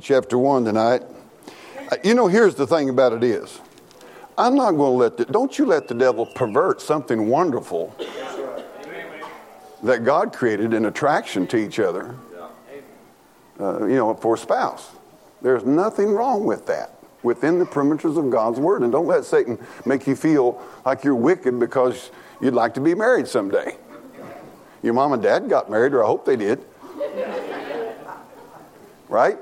chapter 1 tonight. Uh, You know, here's the thing about it is, I'm not going to let the, don't you let the devil pervert something wonderful that God created in attraction to each other, uh, you know, for a spouse. There's nothing wrong with that within the perimeters of God's word. And don't let Satan make you feel like you're wicked because you'd like to be married someday. Your mom and dad got married, or I hope they did. Right?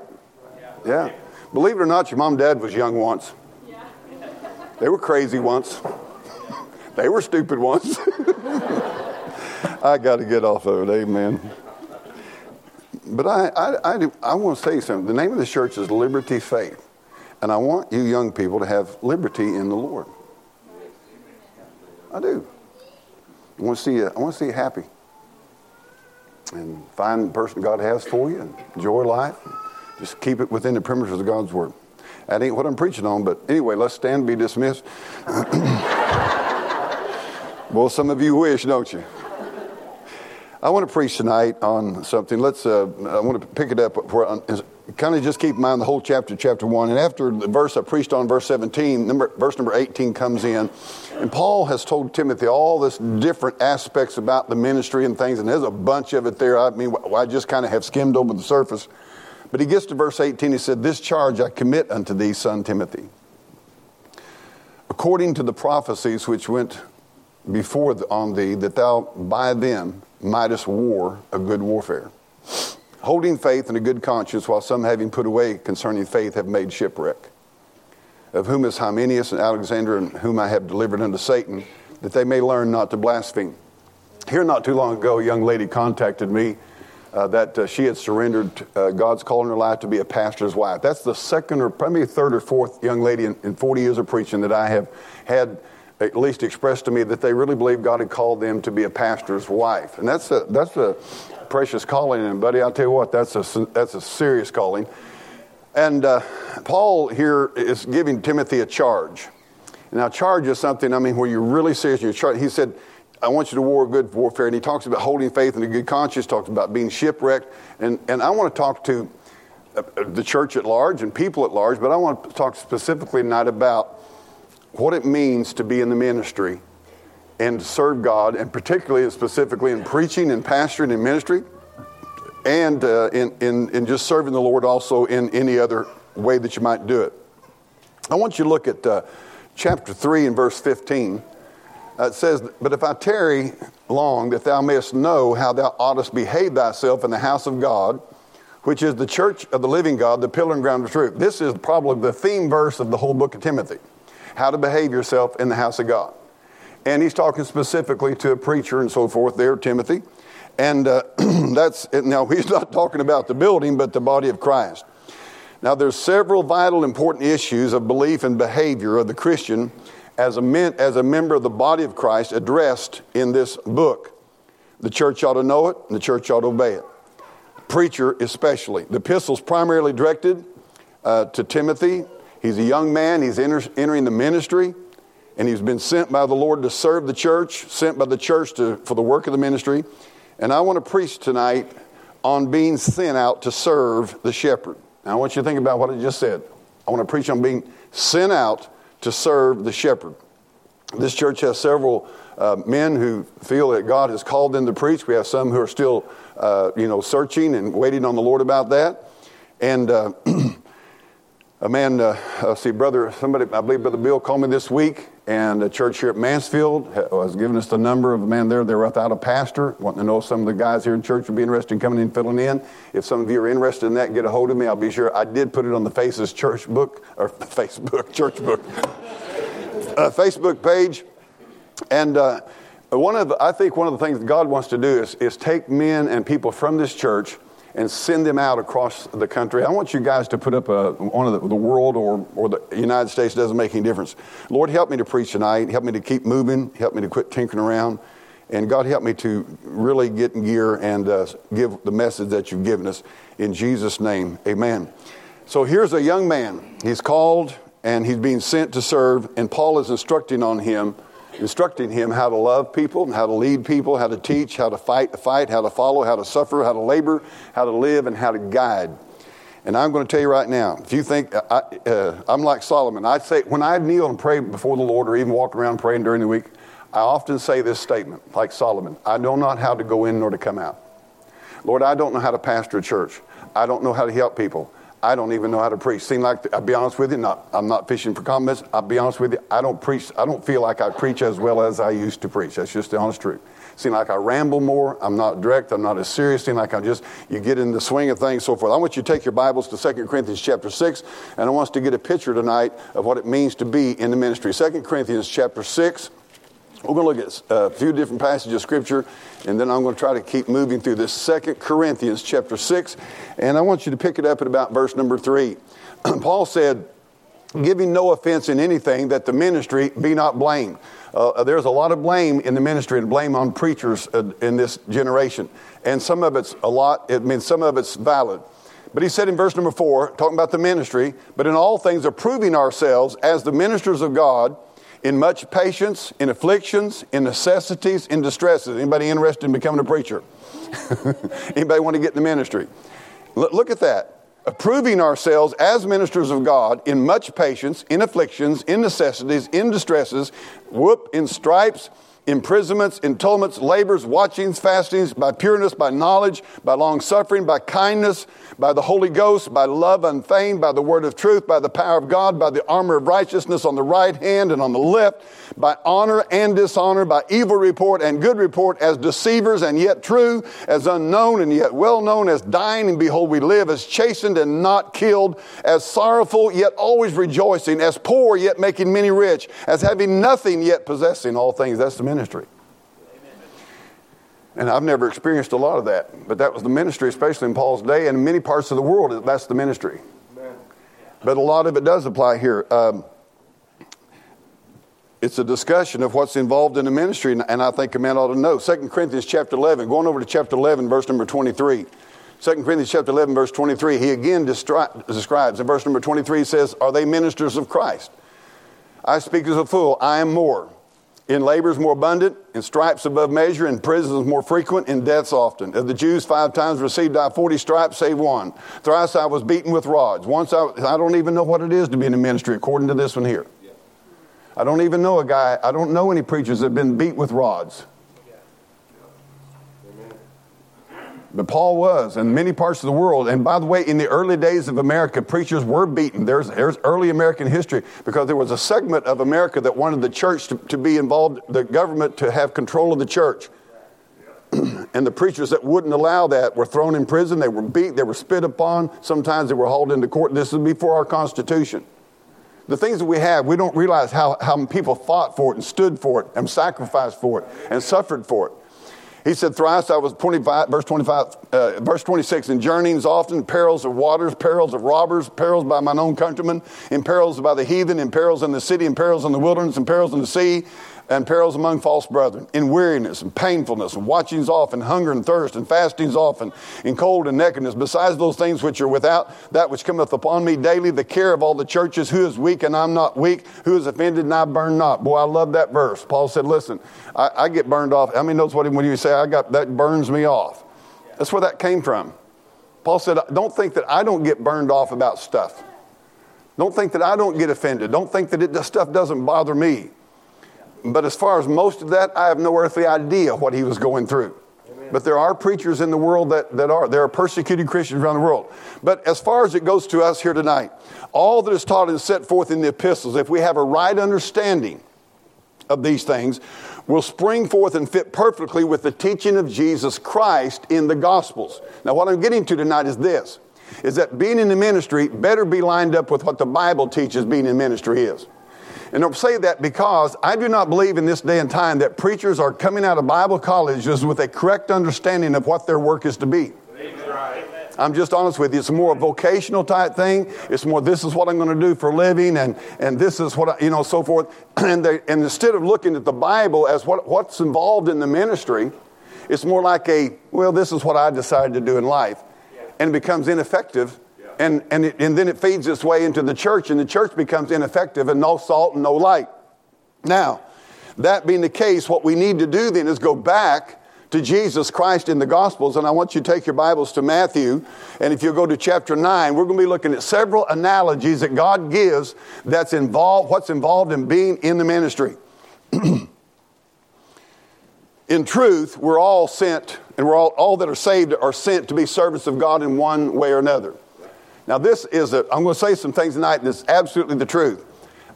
Yeah. Believe it or not, your mom and dad was young once. They were crazy once. They were stupid once. I got to get off of it. Amen. But I, I, I, do- I want to say something. The name of the church is Liberty Faith. And I want you young people to have liberty in the Lord. I do. I want to see you, I want to see you happy. And find the person God has for you and enjoy life. Just keep it within the perimeters of God's Word. That ain't what I'm preaching on, but anyway, let's stand and be dismissed. well, some of you wish, don't you? I want to preach tonight on something. Let's. Uh, I want to pick it up kind of just keep in mind the whole chapter, chapter one. And after the verse I preached on, verse seventeen, number, verse number eighteen comes in, and Paul has told Timothy all this different aspects about the ministry and things, and there's a bunch of it there. I mean, I just kind of have skimmed over the surface. But he gets to verse eighteen. He said, "This charge I commit unto thee, son Timothy, according to the prophecies which went before on thee, that thou by them mightest war a good warfare, holding faith and a good conscience, while some having put away concerning faith have made shipwreck. Of whom is Hymenaeus and Alexander, and whom I have delivered unto Satan, that they may learn not to blaspheme. Here, not too long ago, a young lady contacted me uh, that uh, she had surrendered uh, God's call in her life to be a pastor's wife. That's the second or probably third or fourth young lady in, in 40 years of preaching that I have had at least expressed to me that they really believe God had called them to be a pastor's wife. And that's a, that's a precious calling. And, buddy, I'll tell you what, that's a, that's a serious calling. And uh, Paul here is giving Timothy a charge. Now, charge is something, I mean, where you're really serious. You're char- he said, I want you to war good warfare. And he talks about holding faith and a good conscience, talks about being shipwrecked. And, and I want to talk to uh, the church at large and people at large, but I want to talk specifically tonight about what it means to be in the ministry and to serve God, and particularly and specifically in preaching and pastoring and ministry, and uh, in, in, in just serving the Lord also in any other way that you might do it. I want you to look at uh, chapter 3 and verse 15. Uh, it says, But if I tarry long, that thou mayest know how thou oughtest behave thyself in the house of God, which is the church of the living God, the pillar and ground of truth. This is probably the theme verse of the whole book of Timothy how to behave yourself in the house of God. And he's talking specifically to a preacher and so forth there, Timothy. And uh, that's, now he's not talking about the building, but the body of Christ. Now there's several vital important issues of belief and behavior of the Christian as a, men, as a member of the body of Christ addressed in this book. The church ought to know it, and the church ought to obey it. Preacher especially. The epistle's primarily directed uh, to Timothy, He's a young man, he's enter, entering the ministry, and he's been sent by the Lord to serve the church, sent by the church to, for the work of the ministry. And I want to preach tonight on being sent out to serve the shepherd. Now, I want you to think about what I just said. I want to preach on being sent out to serve the shepherd. This church has several uh, men who feel that God has called them to preach. We have some who are still, uh, you know, searching and waiting on the Lord about that. And uh, a man, uh, see, brother, somebody, I believe Brother Bill called me this week, and a church here at Mansfield was giving us the number of a man there. They were without a pastor, wanting to know if some of the guys here in church would be interested in coming in and filling in. If some of you are interested in that, get a hold of me. I'll be sure. I did put it on the Faces Church book, or Facebook, church book, uh, Facebook page. And uh, one of the, I think one of the things God wants to do is, is take men and people from this church and send them out across the country. I want you guys to put up a, one of the, the world or, or the United States, doesn't make any difference. Lord, help me to preach tonight. Help me to keep moving. Help me to quit tinkering around. And God, help me to really get in gear and uh, give the message that you've given us. In Jesus' name, amen. So here's a young man. He's called and he's being sent to serve, and Paul is instructing on him instructing him how to love people, and how to lead people, how to teach, how to fight the fight, how to follow, how to suffer, how to labor, how to live, and how to guide. And I'm going to tell you right now, if you think I, uh, I'm like Solomon, I'd say when I kneel and pray before the Lord or even walk around praying during the week, I often say this statement, like Solomon I know not how to go in nor to come out. Lord, I don't know how to pastor a church. I don't know how to help people. I don't even know how to preach. Seem like I'll be honest with you, not, I'm not fishing for compliments. I'll be honest with you, I don't preach. I don't feel like I preach as well as I used to preach. That's just the honest truth. Seem like I ramble more. I'm not direct. I'm not as serious. Seem like I just, you get in the swing of things, so forth. I want you to take your Bibles to 2 Corinthians chapter 6, and I want us to get a picture tonight of what it means to be in the ministry. 2 Corinthians chapter 6. We're going to look at a few different passages of Scripture, and then I'm going to try to keep moving through this Second Corinthians chapter 6, and I want you to pick it up at about verse number 3. Paul said, giving no offense in anything, that the ministry be not blamed. Uh, there's a lot of blame in the ministry and blame on preachers uh, in this generation. And some of it's a lot, it means some of it's valid. But he said in verse number four, talking about the ministry, but in all things approving ourselves as the ministers of God in much patience, in afflictions, in necessities, in distresses. Anybody interested in becoming a preacher? Anybody want to get in the ministry? L- look at that approving ourselves as ministers of God in much patience, in afflictions, in necessities, in distresses, whoop, in stripes, imprisonments, entulments, labors, watchings, fastings, by pureness, by knowledge, by long suffering, by kindness, by the Holy Ghost, by love unfeigned, by the word of truth, by the power of God, by the armor of righteousness on the right hand and on the left, by honor and dishonor, by evil report and good report, as deceivers and yet true, as unknown and yet well known, as dying and behold we live, as chastened and not killed, as sorrowful yet always rejoicing, as poor yet making many rich, as having nothing yet possessing all things. That's the ministry. And I've never experienced a lot of that, but that was the ministry, especially in Paul's day, and in many parts of the world, that's the ministry. But a lot of it does apply here. Um, it's a discussion of what's involved in the ministry, and I think a man ought to know. 2 Corinthians chapter 11, going over to chapter 11, verse number 23. 2 Corinthians chapter 11, verse 23, he again destri- describes, in verse number 23, he says, Are they ministers of Christ? I speak as a fool, I am more. In labors more abundant, in stripes above measure, in prisons more frequent, in deaths often. Of the Jews, five times received I forty stripes, save one. Thrice I was beaten with rods. Once I, I don't even know what it is to be in the ministry, according to this one here. I don't even know a guy, I don't know any preachers that have been beat with rods. But Paul was in many parts of the world. And by the way, in the early days of America, preachers were beaten. There's, there's early American history because there was a segment of America that wanted the church to, to be involved, the government to have control of the church. and the preachers that wouldn't allow that were thrown in prison. They were beat. They were spit upon. Sometimes they were hauled into court. This is before our Constitution. The things that we have, we don't realize how, how people fought for it and stood for it and sacrificed for it and suffered for it. He said, Thrice I was 25, verse 25, uh, verse 26, in journeyings often, perils of waters, perils of robbers, perils by mine own countrymen, in perils by the heathen, in perils in the city, in perils in the wilderness, in perils in the sea, and perils among false brethren, in weariness and painfulness, and watchings often, hunger and thirst, and fastings often, in cold and nakedness, besides those things which are without, that which cometh upon me daily, the care of all the churches, who is weak and I'm not weak, who is offended and I burn not. Boy, I love that verse. Paul said, listen, I, I get burned off. How many knows what when you say I got that burns me off? That's where that came from. Paul said, don't think that I don't get burned off about stuff. Don't think that I don't get offended. Don't think that it, stuff doesn't bother me. But as far as most of that, I have no earthly idea what he was going through. Amen. But there are preachers in the world that, that are. There are persecuted Christians around the world. But as far as it goes to us here tonight, all that is taught and set forth in the epistles, if we have a right understanding of these things, will spring forth and fit perfectly with the teaching of Jesus Christ in the Gospels. Now, what I'm getting to tonight is this is that being in the ministry better be lined up with what the Bible teaches being in ministry is. And I'll say that because I do not believe in this day and time that preachers are coming out of Bible colleges with a correct understanding of what their work is to be. I'm just honest with you. It's more a vocational type thing. It's more, this is what I'm going to do for a living, and, and this is what, I, you know, so forth. And, they, and instead of looking at the Bible as what, what's involved in the ministry, it's more like a, well, this is what I decided to do in life. And it becomes ineffective and, and, it, and then it feeds its way into the church, and the church becomes ineffective and no salt and no light. Now, that being the case, what we need to do then is go back to Jesus Christ in the Gospels. And I want you to take your Bibles to Matthew. And if you go to chapter 9, we're going to be looking at several analogies that God gives that's involved, what's involved in being in the ministry. in truth, we're all sent, and we're all, all that are saved are sent to be servants of God in one way or another. Now, this is a, I'm going to say some things tonight that's absolutely the truth.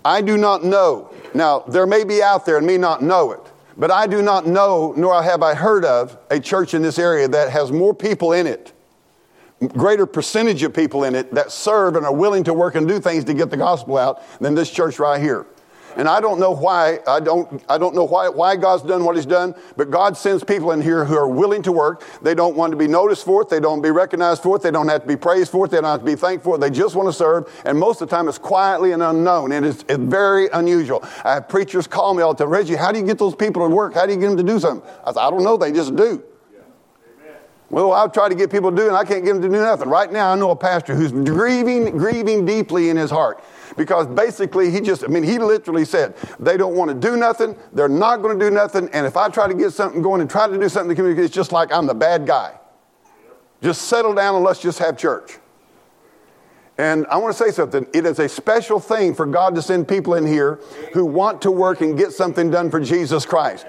I do not know. Now, there may be out there and me not know it, but I do not know, nor have I heard of, a church in this area that has more people in it, greater percentage of people in it that serve and are willing to work and do things to get the gospel out than this church right here. And I don't know why, I don't, I don't know why, why God's done what He's done, but God sends people in here who are willing to work. They don't want to be noticed for it. They don't be recognized for it. They don't have to be praised for it. They don't have to be thanked for it. They just want to serve. And most of the time it's quietly and unknown. And it's, it's very unusual. I have preachers call me all the time, Reggie, how do you get those people to work? How do you get them to do something? I said, I don't know. They just do. Well, I'll try to get people to do, and I can't get them to do nothing. Right now, I know a pastor who's grieving, grieving deeply in his heart because basically he just, I mean, he literally said, they don't want to do nothing, they're not going to do nothing, and if I try to get something going and try to do something in the community, it's just like I'm the bad guy. Just settle down and let's just have church. And I want to say something. It is a special thing for God to send people in here who want to work and get something done for Jesus Christ.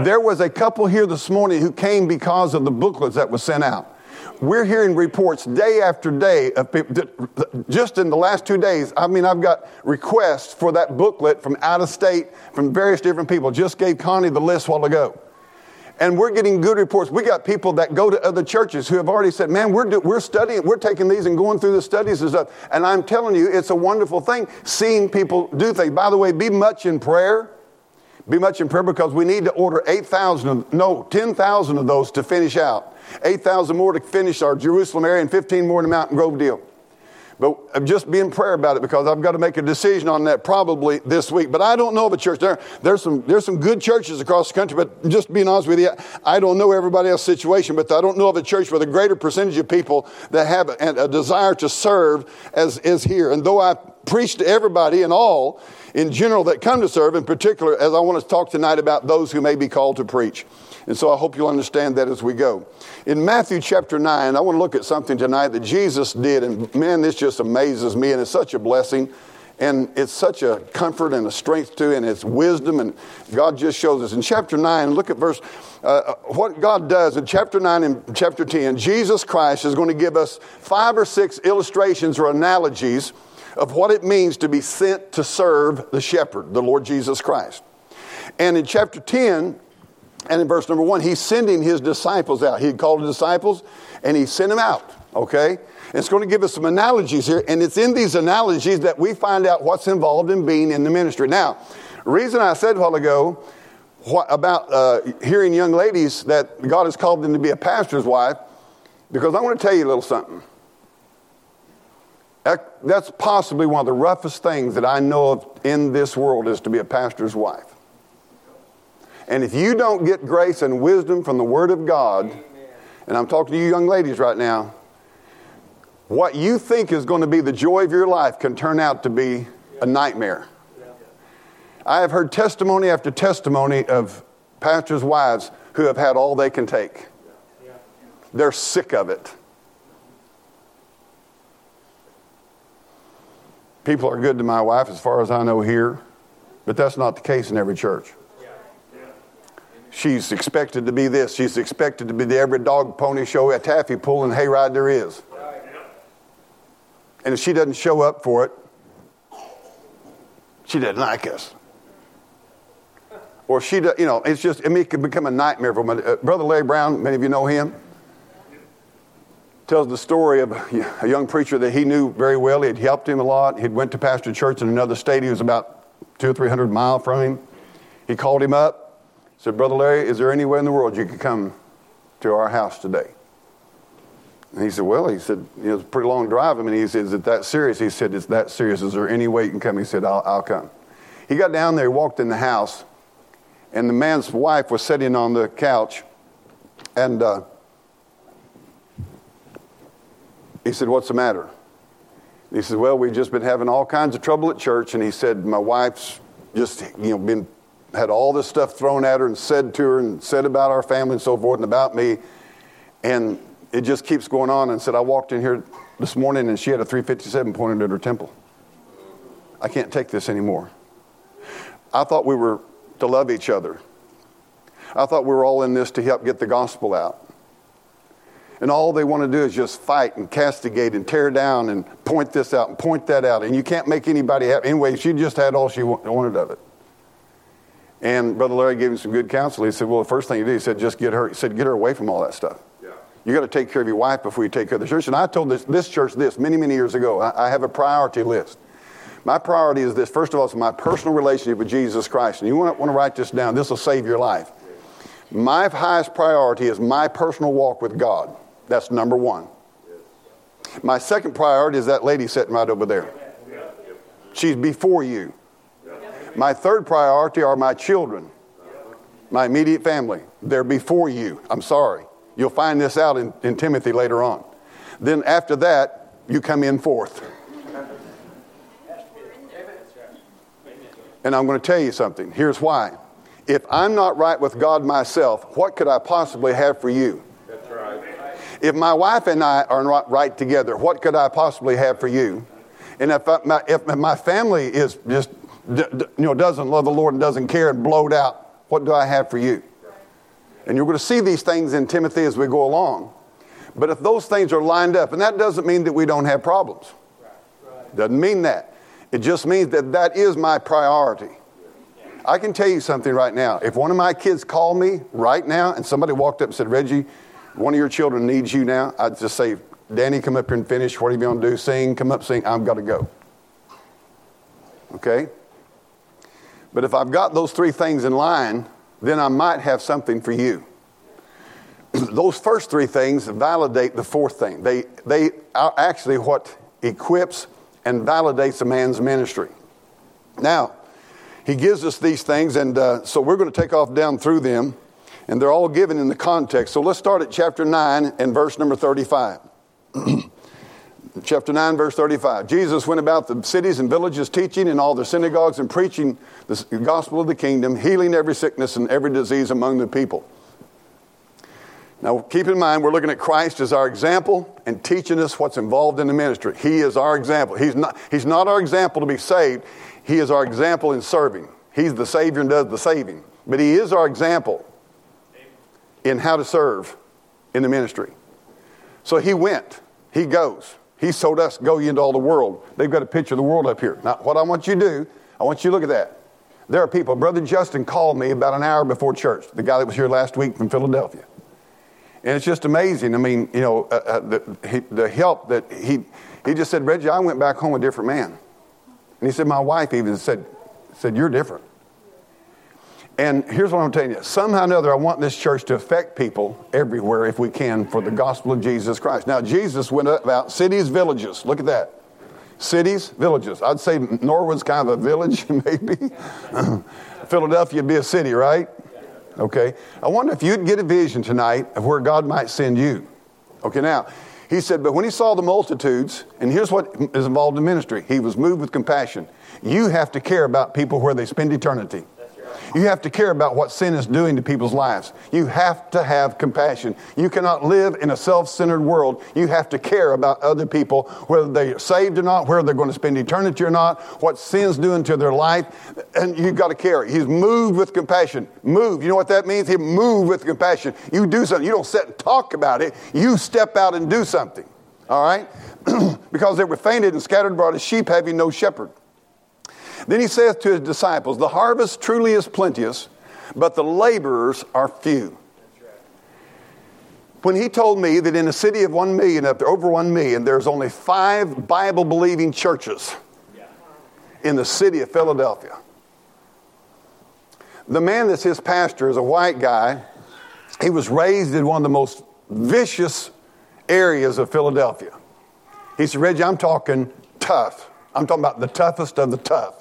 There was a couple here this morning who came because of the booklets that was sent out. We're hearing reports day after day of people, just in the last two days. I mean, I've got requests for that booklet from out of state, from various different people. Just gave Connie the list while ago. And we're getting good reports. We got people that go to other churches who have already said, man, we're, do, we're studying, we're taking these and going through the studies and stuff. And I'm telling you, it's a wonderful thing seeing people do things. By the way, be much in prayer be much in prayer because we need to order 8,000, no, 10,000 of those to finish out. 8,000 more to finish our Jerusalem area and 15 more in the Mountain Grove deal. But I'm just be in prayer about it because I've got to make a decision on that probably this week. But I don't know of a church. There, there's, some, there's some good churches across the country, but just being honest with you, I don't know everybody else's situation, but I don't know of a church with a greater percentage of people that have a, a desire to serve as is here. And though I preach to everybody and all in general that come to serve, in particular, as I want to talk tonight about those who may be called to preach. And so I hope you'll understand that as we go. In Matthew chapter 9, I want to look at something tonight that Jesus did. And man, this just amazes me, and it's such a blessing. And it's such a comfort and a strength to, and it's wisdom, and God just shows us. In chapter 9, look at verse, uh, uh what God does in chapter 9 and chapter 10, Jesus Christ is going to give us five or six illustrations or analogies of what it means to be sent to serve the shepherd, the Lord Jesus Christ. And in chapter 10, and in verse number 1, he's sending his disciples out. He called the disciples and he sent them out, okay? It's going to give us some analogies here, and it's in these analogies that we find out what's involved in being in the ministry. Now, reason I said a while ago what, about uh, hearing young ladies that God has called them to be a pastor's wife, because I want to tell you a little something. That's possibly one of the roughest things that I know of in this world is to be a pastor's wife. And if you don't get grace and wisdom from the Word of God, and I'm talking to you young ladies right now, what you think is going to be the joy of your life can turn out to be a nightmare. I have heard testimony after testimony of pastors' wives who have had all they can take. They're sick of it. People are good to my wife, as far as I know here, but that's not the case in every church. She's expected to be this. She's expected to be the every dog pony show at taffy pull and hayride there is. And if she doesn't show up for it, she doesn't like us. Or she, does, you know, it's just, I mean, it can become a nightmare for my, uh, Brother Larry Brown, many of you know him tells the story of a young preacher that he knew very well. He had helped him a lot. He'd went to pastor church in another state. He was about two or three hundred miles from him. He called him up, said, Brother Larry, is there anywhere in the world you could come to our house today? And he said, Well, he said, it's a pretty long drive. I mean, he said, Is it that serious? He said, It's that serious. Is there any way you can come? He said, I'll, I'll come. He got down there, he walked in the house, and the man's wife was sitting on the couch, and uh, He said, What's the matter? He said, Well, we've just been having all kinds of trouble at church. And he said, My wife's just, you know, been had all this stuff thrown at her and said to her and said about our family and so forth and about me. And it just keeps going on. And said, I walked in here this morning and she had a 357 pointed at her temple. I can't take this anymore. I thought we were to love each other. I thought we were all in this to help get the gospel out. And all they want to do is just fight and castigate and tear down and point this out and point that out. And you can't make anybody happy. Anyway, she just had all she wanted of it. And Brother Larry gave him some good counsel. He said, Well, the first thing you do, he said, just get her, he said, get her away from all that stuff. Yeah. You got to take care of your wife before you take care of the church. And I told this, this church this many, many years ago. I, I have a priority list. My priority is this. First of all, it's my personal relationship with Jesus Christ. And you want to, want to write this down. This will save your life. My highest priority is my personal walk with God. That's number one. My second priority is that lady sitting right over there. She's before you. My third priority are my children, my immediate family. They're before you. I'm sorry. You'll find this out in, in Timothy later on. Then after that, you come in fourth. And I'm going to tell you something. Here's why. If I'm not right with God myself, what could I possibly have for you? That's right. If my wife and I are not right together, what could I possibly have for you? And if, I, my, if my family is just, you know, doesn't love the Lord and doesn't care and blowed out, what do I have for you? And you're going to see these things in Timothy as we go along. But if those things are lined up, and that doesn't mean that we don't have problems, doesn't mean that. It just means that that is my priority. I can tell you something right now. If one of my kids called me right now and somebody walked up and said, Reggie, one of your children needs you now, I'd just say, Danny, come up here and finish. What are you going to do? Sing, come up, sing. I've got to go. Okay? But if I've got those three things in line, then I might have something for you. those first three things validate the fourth thing. They, they are actually what equips and validates a man's ministry. Now, he gives us these things, and uh, so we're going to take off down through them, and they're all given in the context. So let's start at chapter 9 and verse number 35. chapter 9, verse 35. Jesus went about the cities and villages, teaching in all the synagogues and preaching the gospel of the kingdom, healing every sickness and every disease among the people. Now, keep in mind, we're looking at Christ as our example and teaching us what's involved in the ministry. He is our example. He's not, he's not our example to be saved, He is our example in serving. He's the Savior and does the saving. But He is our example in how to serve in the ministry. So He went, He goes. He told us, go ye into all the world. They've got a picture of the world up here. Now, what I want you to do, I want you to look at that. There are people, Brother Justin called me about an hour before church, the guy that was here last week from Philadelphia. And it's just amazing. I mean, you know, uh, uh, the, he, the help that he, he just said, Reggie, I went back home a different man. And he said, my wife even said, said, you're different. And here's what I'm telling you. Somehow or another, I want this church to affect people everywhere if we can for the gospel of Jesus Christ. Now, Jesus went about cities, villages. Look at that. Cities, villages. I'd say Norwood's kind of a village, maybe. Philadelphia would be a city, right? Okay? I wonder if you'd get a vision tonight of where God might send you. Okay, now, he said, but when he saw the multitudes, and here's what is involved in ministry, he was moved with compassion. You have to care about people where they spend eternity. You have to care about what sin is doing to people's lives. You have to have compassion. You cannot live in a self centered world. You have to care about other people, whether they're saved or not, whether they're going to spend eternity or not, what sin's doing to their life. And you've got to care. He's moved with compassion. Move. You know what that means? He moved with compassion. You do something. You don't sit and talk about it. You step out and do something. All right? because they were fainted and scattered abroad as sheep having no shepherd. Then he saith to his disciples, The harvest truly is plenteous, but the laborers are few. When he told me that in a city of one million, up to over one million, there's only five Bible believing churches in the city of Philadelphia. The man that's his pastor is a white guy. He was raised in one of the most vicious areas of Philadelphia. He said, Reggie, I'm talking tough. I'm talking about the toughest of the tough.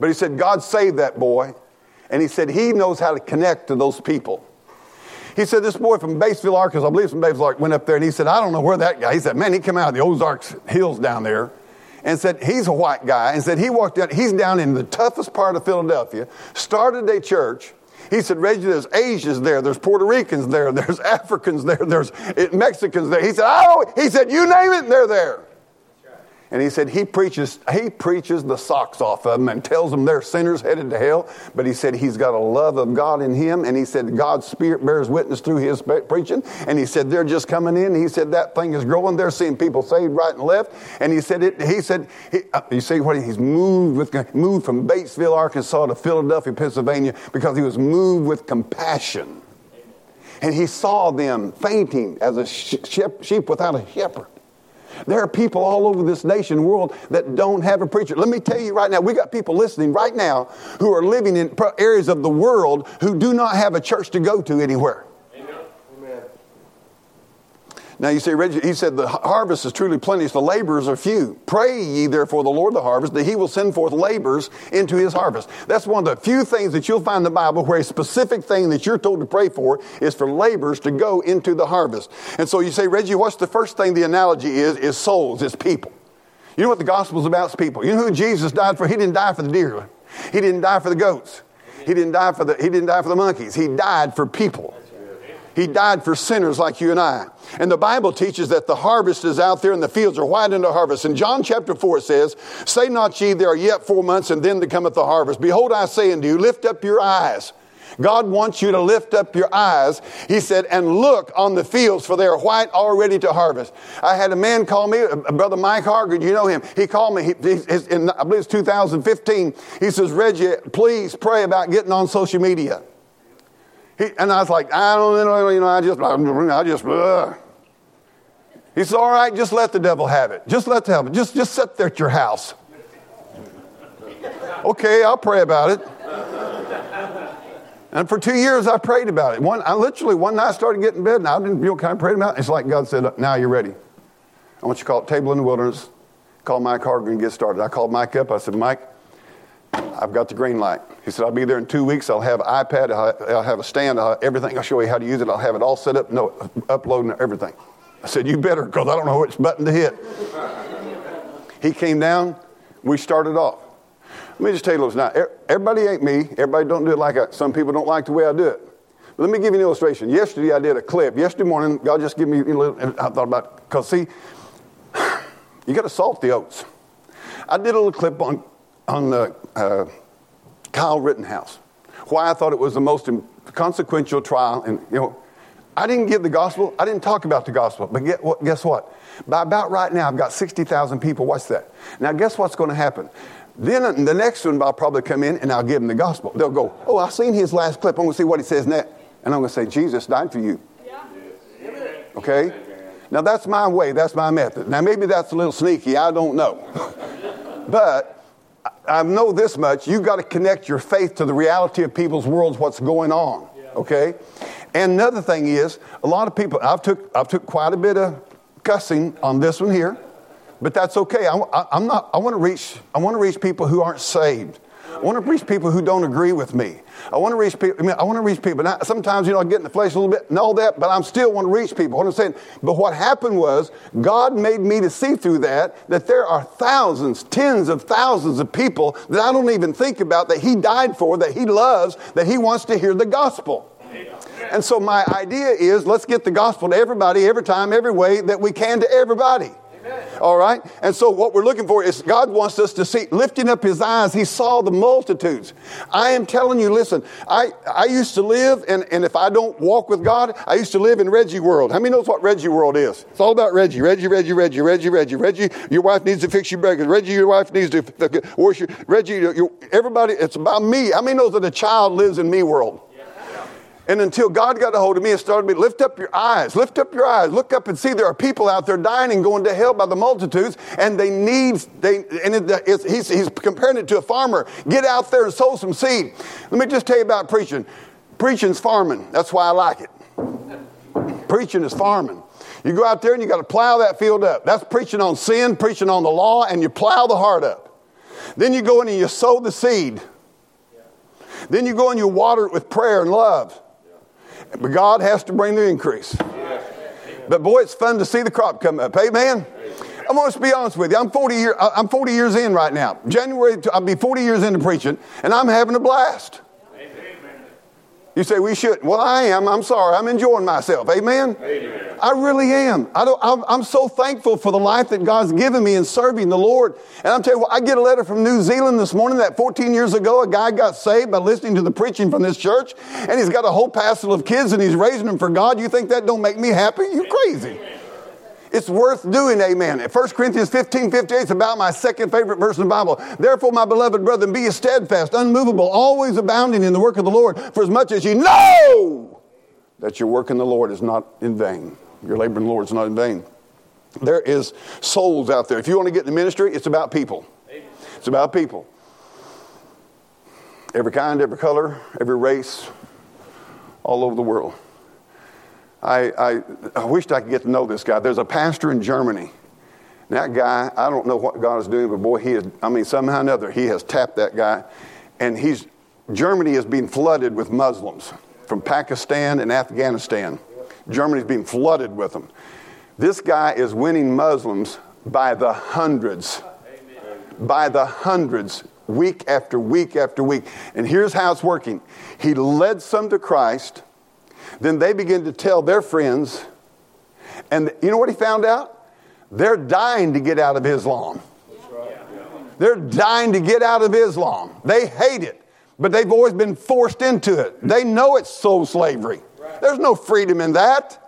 But he said, God saved that boy. And he said, he knows how to connect to those people. He said, this boy from Batesville, Arkansas, I believe from Batesville, went up there and he said, I don't know where that guy, he said, man, he came out of the Ozarks hills down there. and said he's a white guy and said he walked down, he's down in the toughest part of Philadelphia, started a church. He said, Reggie, there's Asians there, there's Puerto Ricans there, there's Africans there, there's eh, Mexicans there. He said, oh, he said, you name it, they're there. And he said he preaches, he preaches the socks off of them and tells them they're sinners headed to hell. But he said he's got a love of God in him. And he said God's Spirit bears witness through his preaching. And he said they're just coming in. He said that thing is growing. They're seeing people saved right and left. And he said it, he said, he, uh, you see what he's moved with, moved from Batesville, Arkansas to Philadelphia, Pennsylvania because he was moved with compassion. And he saw them fainting as a sheep without a shepherd. There are people all over this nation, world, that don't have a preacher. Let me tell you right now, we got people listening right now who are living in areas of the world who do not have a church to go to anywhere. Now you say, Reggie, he said, the harvest is truly plenteous, the laborers are few. Pray ye therefore the Lord of the harvest that he will send forth laborers into his harvest. That's one of the few things that you'll find in the Bible where a specific thing that you're told to pray for is for laborers to go into the harvest. And so you say, Reggie, what's the first thing the analogy is? Is souls, it's people. You know what the gospel is about? It's people. You know who Jesus died for? He didn't die for the deer. He didn't die for the goats. He didn't die for the, he didn't die for the monkeys. He died for people. He died for sinners like you and I. And the Bible teaches that the harvest is out there and the fields are white into harvest. In John chapter 4 it says, Say not ye, there are yet four months, and then the cometh the harvest. Behold, I say unto you, lift up your eyes. God wants you to lift up your eyes. He said, and look on the fields, for they are white already to harvest. I had a man call me, uh, uh, Brother Mike Hargard, you know him. He called me, he, in, I believe it's 2015. He says, Reggie, please pray about getting on social media. He, and I was like, I don't know, you know, I just, I just, uh. He said, all right, just let the devil have it. Just let the devil, just, just sit there at your house. okay, I'll pray about it. And for two years, I prayed about it. One, I literally, one night I started getting in bed and I didn't feel kind of prayed about it. It's like God said, now you're ready. I want you to call it Table in the Wilderness. Call Mike Hargan and get started. I called Mike up. I said, Mike, I've got the green light. He said, I'll be there in two weeks. I'll have iPad, I'll have a stand, I'll everything. I'll show you how to use it. I'll have it all set up, no, uploading everything. I said, You better, because I don't know which button to hit. he came down, we started off. Let me just tell you this now. Everybody ain't me. Everybody don't do it like I, some people don't like the way I do it. But let me give you an illustration. Yesterday I did a clip. Yesterday morning, God just gave me a little, I thought about, because see, you got to salt the oats. I did a little clip on on the uh, Kyle Rittenhouse. Why I thought it was the most consequential trial, and you know, I didn't give the gospel. I didn't talk about the gospel. But guess what? By about right now, I've got sixty thousand people watch that. Now, guess what's going to happen? Then the next one, I'll probably come in and I'll give them the gospel. They'll go, "Oh, I've seen his last clip. I'm going to see what he says next," and I'm going to say, "Jesus died for you." Okay. Now that's my way. That's my method. Now maybe that's a little sneaky. I don't know. but I know this much. You've got to connect your faith to the reality of people's worlds, what's going on. Okay? And another thing is, a lot of people, I've took, I've took quite a bit of cussing on this one here, but that's okay. I, I, I'm not, I want to reach, I want to reach people who aren't saved. I want to reach people who don't agree with me. I want to reach people. I, mean, I want to reach people. Now, sometimes, you know, I get in the flesh a little bit and all that, but I'm still want to reach people. What I'm saying. But what happened was God made me to see through that that there are thousands, tens of thousands of people that I don't even think about that He died for, that He loves, that He wants to hear the gospel. And so my idea is let's get the gospel to everybody, every time, every way that we can to everybody. All right? And so what we're looking for is God wants us to see, lifting up his eyes, he saw the multitudes. I am telling you, listen, I, I used to live, and, and if I don't walk with God, I used to live in Reggie World. How many knows what Reggie World is? It's all about Reggie. Reggie, Reggie, Reggie, Reggie, Reggie, Reggie, your wife needs to fix your breakfast. Reggie, your wife needs to worship. Reggie, everybody, it's about me. How many knows that a child lives in me world? And until God got a hold of me and started me, lift up your eyes, lift up your eyes, look up and see there are people out there dying and going to hell by the multitudes, and they need, they, and it, he's, he's comparing it to a farmer. Get out there and sow some seed. Let me just tell you about preaching. Preaching's farming. That's why I like it. Preaching is farming. You go out there and you got to plow that field up. That's preaching on sin, preaching on the law, and you plow the heart up. Then you go in and you sow the seed. Then you go and you water it with prayer and love. But God has to bring the increase. But boy, it's fun to see the crop come up. Amen. I'm going to be honest with you. I'm 40, year, I'm 40 years in right now. January, I'll be 40 years into preaching, and I'm having a blast. You say we should. Well, I am. I'm sorry. I'm enjoying myself. Amen. Amen. I really am. I don't, I'm, I'm, so thankful for the life that God's given me in serving the Lord. And I'm telling you, what, I get a letter from New Zealand this morning that 14 years ago, a guy got saved by listening to the preaching from this church, and he's got a whole passel of kids, and he's raising them for God. You think that don't make me happy? You crazy? It's worth doing, amen. 1 Corinthians 15, 58 is about my second favorite verse in the Bible. Therefore, my beloved brethren, be steadfast, unmovable, always abounding in the work of the Lord, for as much as you know that your work in the Lord is not in vain. Your labor in the Lord is not in vain. There is souls out there. If you want to get in the ministry, it's about people. It's about people. Every kind, every color, every race, all over the world. I, I, I wished I could get to know this guy. There's a pastor in Germany. That guy, I don't know what God is doing, but boy, he is, I mean, somehow or another, he has tapped that guy. And he's, Germany is being flooded with Muslims from Pakistan and Afghanistan. Germany's being flooded with them. This guy is winning Muslims by the hundreds. By the hundreds, week after week after week. And here's how it's working He led some to Christ then they begin to tell their friends, and you know what he found out? They're dying to get out of Islam. They're dying to get out of Islam. They hate it, but they've always been forced into it. They know it's soul slavery. There's no freedom in that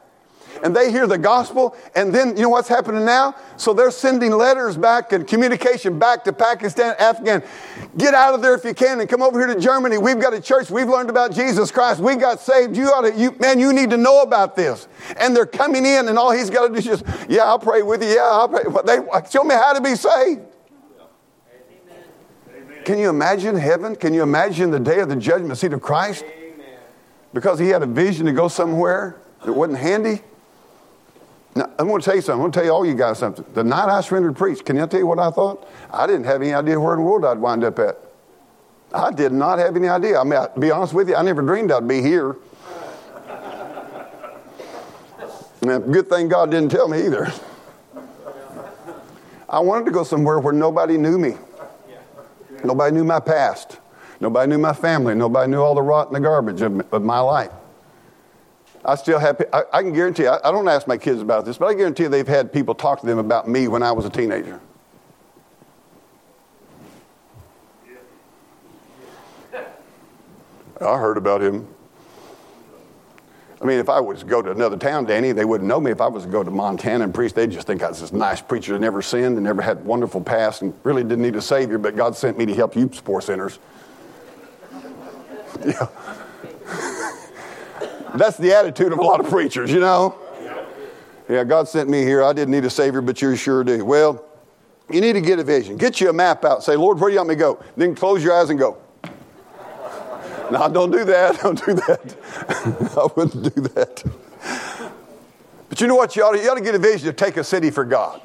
and they hear the gospel, and then you know what's happening now? So they're sending letters back and communication back to Pakistan, Afghan. Get out of there if you can and come over here to Germany. We've got a church. We've learned about Jesus Christ. We got saved. You ought to, you, man, you need to know about this. And they're coming in, and all he's got to do is just, yeah, I'll pray with you. Yeah, I'll pray. They, show me how to be saved. Can you imagine heaven? Can you imagine the day of the judgment seat of Christ? Because he had a vision to go somewhere that wasn't handy? Now, I'm going to tell you something. I'm going to tell you all you guys something. The night I surrendered to preach, can I tell you what I thought? I didn't have any idea where in the world I'd wind up at. I did not have any idea. I mean, to be honest with you, I never dreamed I'd be here. Good thing God didn't tell me either. I wanted to go somewhere where nobody knew me. Nobody knew my past. Nobody knew my family. Nobody knew all the rot and the garbage of my life. I still have, I, I can guarantee, I, I don't ask my kids about this, but I guarantee they've had people talk to them about me when I was a teenager. I heard about him. I mean, if I was to go to another town, Danny, they wouldn't know me. If I was to go to Montana and preach, they'd just think I was this nice preacher that never sinned and never had a wonderful past and really didn't need a savior, but God sent me to help you poor sinners. yeah. That's the attitude of a lot of preachers, you know? Yeah, God sent me here. I didn't need a Savior, but you sure do. Well, you need to get a vision. Get you a map out. Say, Lord, where do you want me to go? Then close your eyes and go. no, don't do that. Don't do that. I wouldn't do that. But you know what? You ought, to, you ought to get a vision to take a city for God.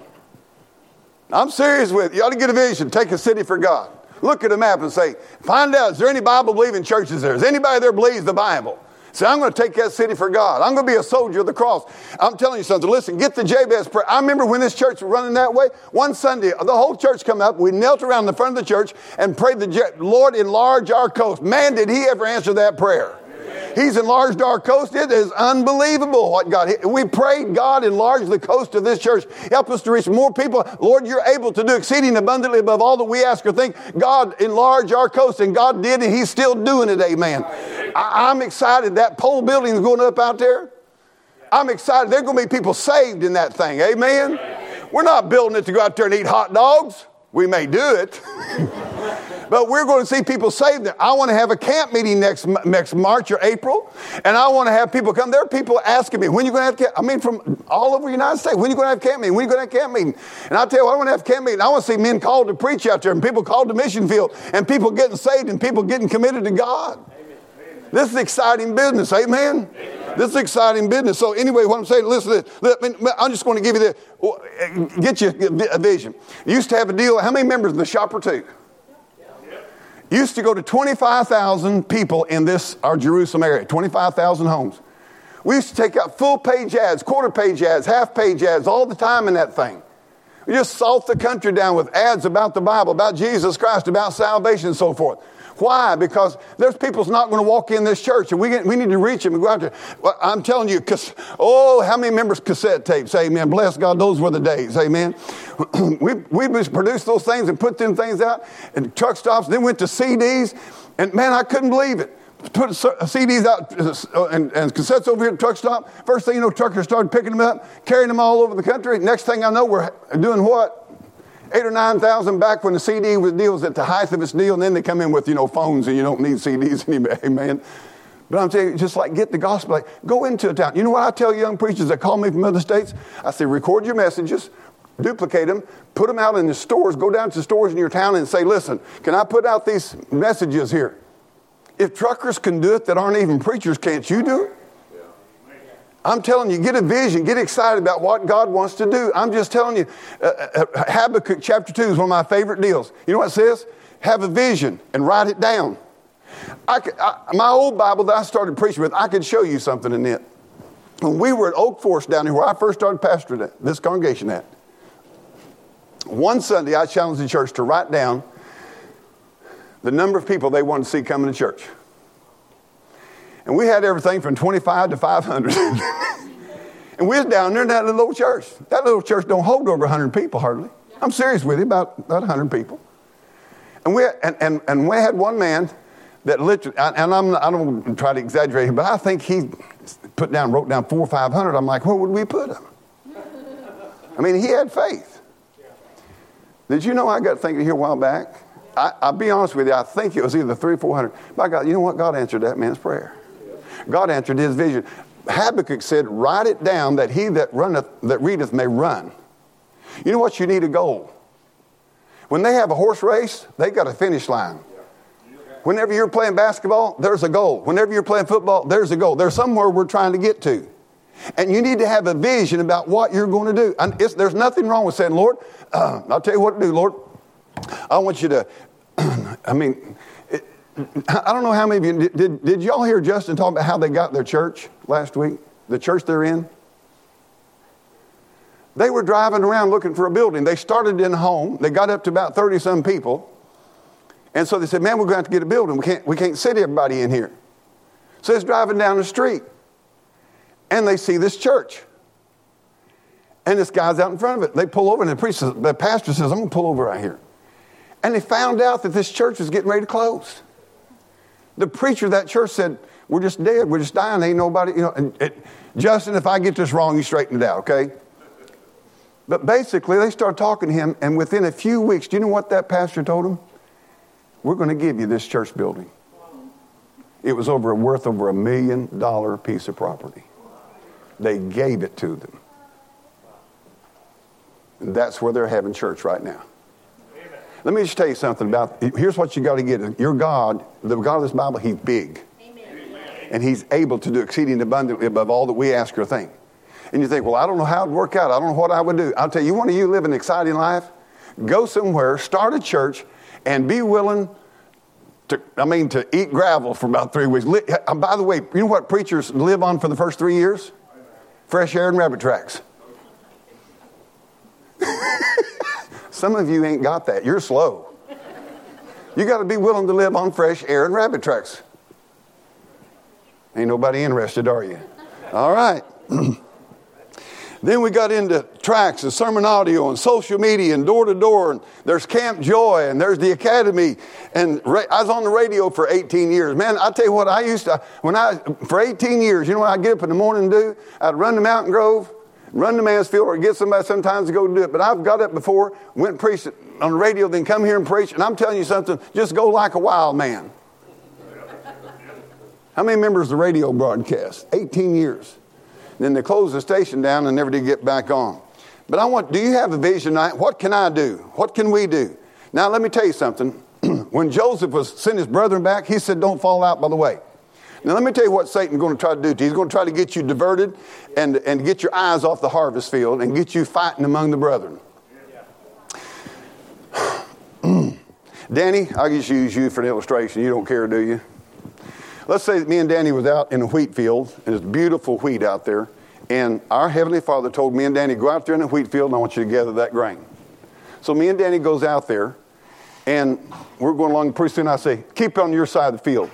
I'm serious with you. You ought to get a vision, take a city for God. Look at a map and say, find out, is there any Bible believing churches there? Is anybody there believes the Bible? Say, I'm going to take that city for God. I'm going to be a soldier of the cross. I'm telling you something. Listen, get the Jabez prayer. I remember when this church was running that way. One Sunday, the whole church come up. We knelt around the front of the church and prayed the Lord enlarge our coast. Man, did he ever answer that prayer. He's enlarged our coast. It is unbelievable what God. We prayed God enlarge the coast of this church. Help us to reach more people. Lord, you're able to do exceeding abundantly above all that we ask or think. God enlarge our coast, and God did, and He's still doing it. Amen. I, am excited. That pole building is going up out there. I'm excited. There's going to be people saved in that thing. Amen. We're not building it to go out there and eat hot dogs. We may do it. but we're going to see people saved. I want to have a camp meeting next, next March or April, and I want to have people come. There are people asking me, when are you going to have camp? I mean, from all over the United States, when are you going to have camp meeting? When are you going to have camp meeting? And I tell you, I want to have camp meeting. I want to see men called to preach out there, and people called to mission field, and people getting saved, and people getting committed to God. This is exciting business. Amen? Amen? This is exciting business. So, anyway, what I'm saying, listen. I'm just going to give you this. Uh, get you a vision. used to have a deal. How many members in the shop are two? Used to go to 25,000 people in this, our Jerusalem area, 25,000 homes. We used to take out full page ads, quarter page ads, half page ads all the time in that thing. We just salt the country down with ads about the Bible, about Jesus Christ, about salvation and so forth. Why? Because there's people's not going to walk in this church, and we, get, we need to reach them and go out there. I'm telling you, cause, oh, how many members cassette tapes? Amen. Bless God, those were the days. Amen. we we produced those things and put them things out, and truck stops. Then went to CDs, and man, I couldn't believe it put CDs out uh, and, and, cassettes over here at the truck stop. First thing you know, truckers started picking them up, carrying them all over the country. Next thing I know, we're doing what? Eight or nine thousand back when the CD was deals at the height of its deal, and then they come in with you know phones and you don't need CDs anymore. Amen. But I'm saying, just like get the gospel, like go into a town. You know what I tell young preachers that call me from other states? I say, record your messages, duplicate them, put them out in the stores, go down to the stores in your town and say, listen, can I put out these messages here? If truckers can do it that aren't even preachers, can't you do it? I'm telling you, get a vision, get excited about what God wants to do. I'm just telling you, uh, uh, uh, Habakkuk chapter 2 is one of my favorite deals. You know what it says? Have a vision and write it down. I I, my old Bible that I started preaching with, I could show you something in it. When we were at Oak Forest down here, where I first started pastoring at, this congregation at, one Sunday I challenged the church to write down the number of people they wanted to see coming to church. And we had everything from 25 to 500. and we was down there in that little old church. That little church don't hold over 100 people hardly. I'm serious with you, about, about 100 people. And we, and, and, and we had one man that literally, and I'm, I don't try to exaggerate him, but I think he put down, wrote down four or 500. I'm like, where would we put him? I mean, he had faith. Did you know I got thinking here a while back? I, will be honest with you, I think it was either three or 400. By God, you know what? God answered that man's prayer. God answered his vision. Habakkuk said, Write it down that he that runneth, that readeth may run. You know what? You need a goal. When they have a horse race, they got a finish line. Whenever you're playing basketball, there's a goal. Whenever you're playing football, there's a goal. There's somewhere we're trying to get to. And you need to have a vision about what you're going to do. And there's nothing wrong with saying, Lord, uh, I'll tell you what to do, Lord. I want you to, I mean, I don't know how many of you did, did y'all hear Justin talk about how they got their church last week? The church they're in? They were driving around looking for a building. They started in a home. They got up to about 30 some people. And so they said, Man, we're going to have to get a building. We can't, we can't sit everybody in here. So it's driving down the street. And they see this church. And this guy's out in front of it. They pull over, and the, priest the pastor says, I'm going to pull over right here. And they found out that this church was getting ready to close. The preacher of that church said, We're just dead. We're just dying. Ain't nobody, you know. And, and, Justin, if I get this wrong, you straighten it out, okay? But basically, they started talking to him, and within a few weeks, do you know what that pastor told him? We're going to give you this church building. It was over worth over a million dollar piece of property. They gave it to them. And that's where they're having church right now. Let me just tell you something about here's what you got to get. Your God, the God of this Bible, He's big. Amen. And He's able to do exceeding abundantly above all that we ask or think. And you think, well, I don't know how it'd work out. I don't know what I would do. I'll tell you, you want to you live an exciting life? Go somewhere, start a church, and be willing to, I mean, to eat gravel for about three weeks. Uh, by the way, you know what preachers live on for the first three years? Fresh air and rabbit tracks. Some of you ain't got that. You're slow. You got to be willing to live on fresh air and rabbit tracks. Ain't nobody interested, are you? All right. then we got into tracks and sermon audio and social media and door to door. And there's Camp Joy and there's the Academy. And ra- I was on the radio for 18 years. Man, I tell you what, I used to, when I, for 18 years, you know what I'd get up in the morning and do? I'd run to Mountain Grove run to Mansfield or get somebody sometimes to go do it. But I've got up before, went and preached on the radio, then come here and preach. And I'm telling you something, just go like a wild man. How many members of the radio broadcast? 18 years. Then they closed the station down and never did get back on. But I want, do you have a vision tonight? What can I do? What can we do? Now, let me tell you something. when Joseph was sent his brethren back, he said, Don't fall out by the way. Now, let me tell you what Satan's going to try to do to you. He's going to try to get you diverted and, and get your eyes off the harvest field and get you fighting among the brethren. Danny, I'll just use you for an illustration. You don't care, do you? Let's say that me and Danny was out in a wheat field, and it's beautiful wheat out there, and our Heavenly Father told me and Danny, go out there in the wheat field, and I want you to gather that grain. So me and Danny goes out there, and we're going along. Pretty soon I say, keep on your side of the field.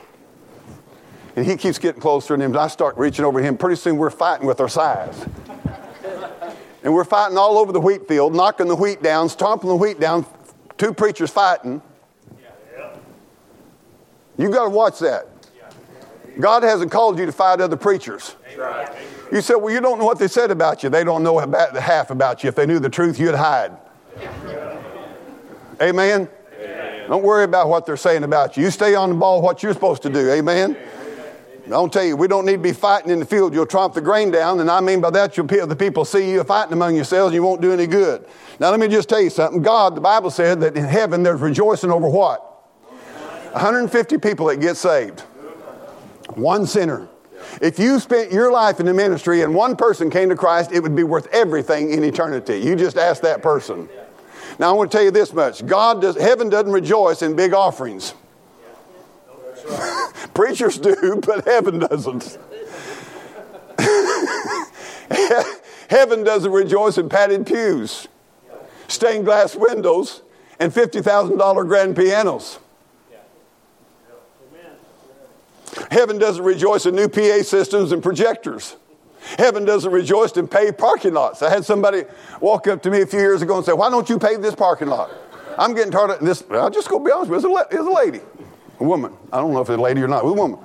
And he keeps getting closer, and I start reaching over him. Pretty soon we're fighting with our size. and we're fighting all over the wheat field, knocking the wheat down, stomping the wheat down, two preachers fighting. You got to watch that. God hasn't called you to fight other preachers. You said, well, you don't know what they said about you. They don't know about the half about you. If they knew the truth, you'd hide. Amen? Amen? Don't worry about what they're saying about you. You stay on the ball what you're supposed to do. Amen? I'll tell you, we don't need to be fighting in the field. You'll tromp the grain down, and I mean by that, you'll, the people see you fighting among yourselves, and you won't do any good. Now, let me just tell you something. God, the Bible said that in heaven there's rejoicing over what? 150 people that get saved. One sinner. If you spent your life in the ministry and one person came to Christ, it would be worth everything in eternity. You just ask that person. Now, I want to tell you this much God does, heaven doesn't rejoice in big offerings. Preachers do, but heaven doesn't. heaven doesn't rejoice in padded pews, stained glass windows, and $50,000 grand pianos. Heaven doesn't rejoice in new PA systems and projectors. Heaven doesn't rejoice in paved parking lots. I had somebody walk up to me a few years ago and say, Why don't you pave this parking lot? I'm getting tired of this. I'll just go be honest with you. It's a, a lady, a woman. I don't know if it's a lady or not. A woman.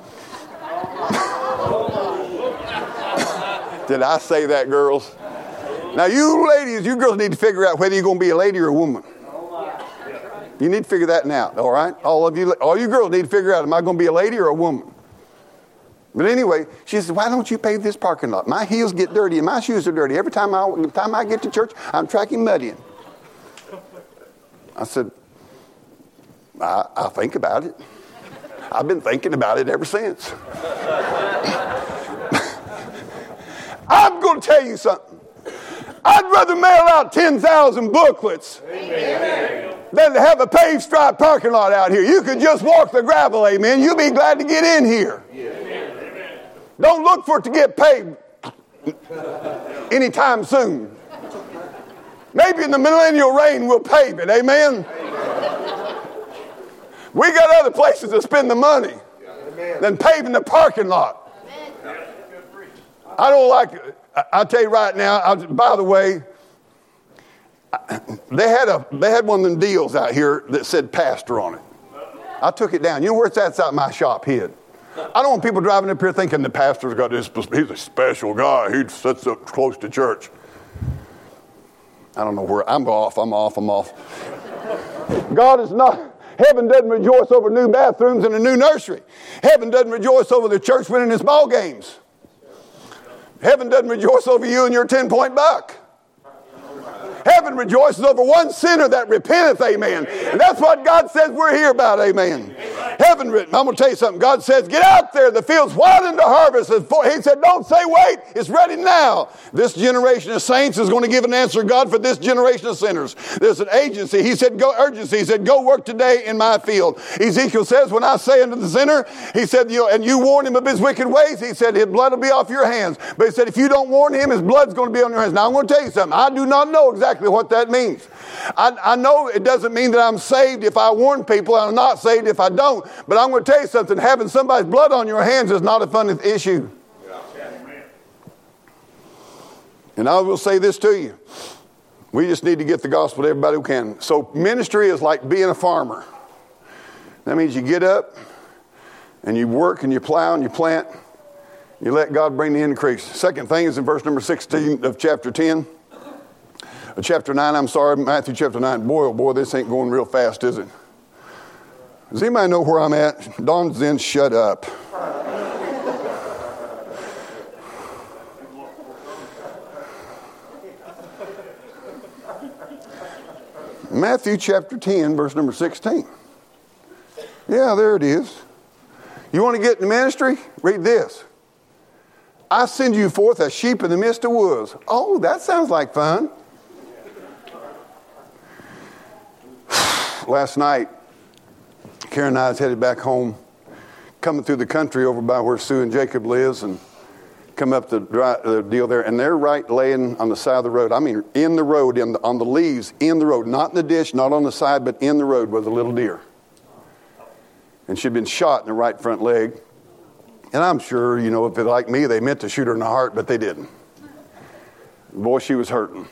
Did I say that, girls? Now, you ladies, you girls need to figure out whether you're going to be a lady or a woman. You need to figure that out, all right? All of you, all you girls need to figure out, am I going to be a lady or a woman? But anyway, she says, Why don't you pave this parking lot? My heels get dirty and my shoes are dirty. Every time I, every time I get to church, I'm tracking mud in. I said, I, I'll think about it. I've been thinking about it ever since. I'm going to tell you something. I'd rather mail out 10,000 booklets amen. than to have a paved stripe parking lot out here. You could just walk the gravel, amen. You'll be glad to get in here. Don't look for it to get paved anytime soon. Maybe in the millennial reign we'll pave it. Amen. We got other places to spend the money than paving the parking lot. I don't like it. I'll tell you right now, I, by the way, they had, a, they had one of them deals out here that said pastor on it. I took it down. You know where it's at? It's out my shop hid. I don't want people driving up here thinking the pastor's got this, he's a special guy. He sits up close to church. I don't know where, I'm off, I'm off, I'm off. God is not, heaven doesn't rejoice over new bathrooms and a new nursery. Heaven doesn't rejoice over the church winning its ball games. Heaven doesn't rejoice over you and your 10 point buck. Heaven rejoices over one sinner that repenteth, amen. And that's what God says we're here about, amen. Heaven, written. I'm going to tell you something. God says, get out there. The field's wide into harvest. He said, don't say wait. It's ready now. This generation of saints is going to give an answer to God for this generation of sinners. There's an agency. He said, go urgency. He said, go work today in my field. Ezekiel says, when I say unto the sinner, he said, you know, and you warn him of his wicked ways, he said, his blood will be off your hands. But he said, if you don't warn him, his blood's going to be on your hands. Now I'm going to tell you something. I do not know exactly exactly what that means. I, I know it doesn't mean that I'm saved if I warn people, I'm not saved if I don't. But I'm going to tell you something having somebody's blood on your hands is not a fun issue. And I will say this to you. We just need to get the gospel to everybody who can. So, ministry is like being a farmer. That means you get up and you work and you plow and you plant. You let God bring the increase. Second thing is in verse number 16 of chapter 10 chapter 9, I'm sorry, Matthew chapter 9. Boy, oh boy, this ain't going real fast, is it? Does anybody know where I'm at? Dawn's in, shut up. Matthew chapter 10, verse number 16. Yeah, there it is. You want to get in ministry? Read this. I send you forth as sheep in the midst of wolves. Oh, that sounds like fun. Last night, Karen and I was headed back home, coming through the country over by where Sue and Jacob lives, and come up the, the uh, deal there, and they're right laying on the side of the road. I mean, in the road, in the, on the leaves, in the road, not in the ditch, not on the side, but in the road was a little deer. And she'd been shot in the right front leg. And I'm sure, you know, if they're like me, they meant to shoot her in the heart, but they didn't. Boy, she was hurting.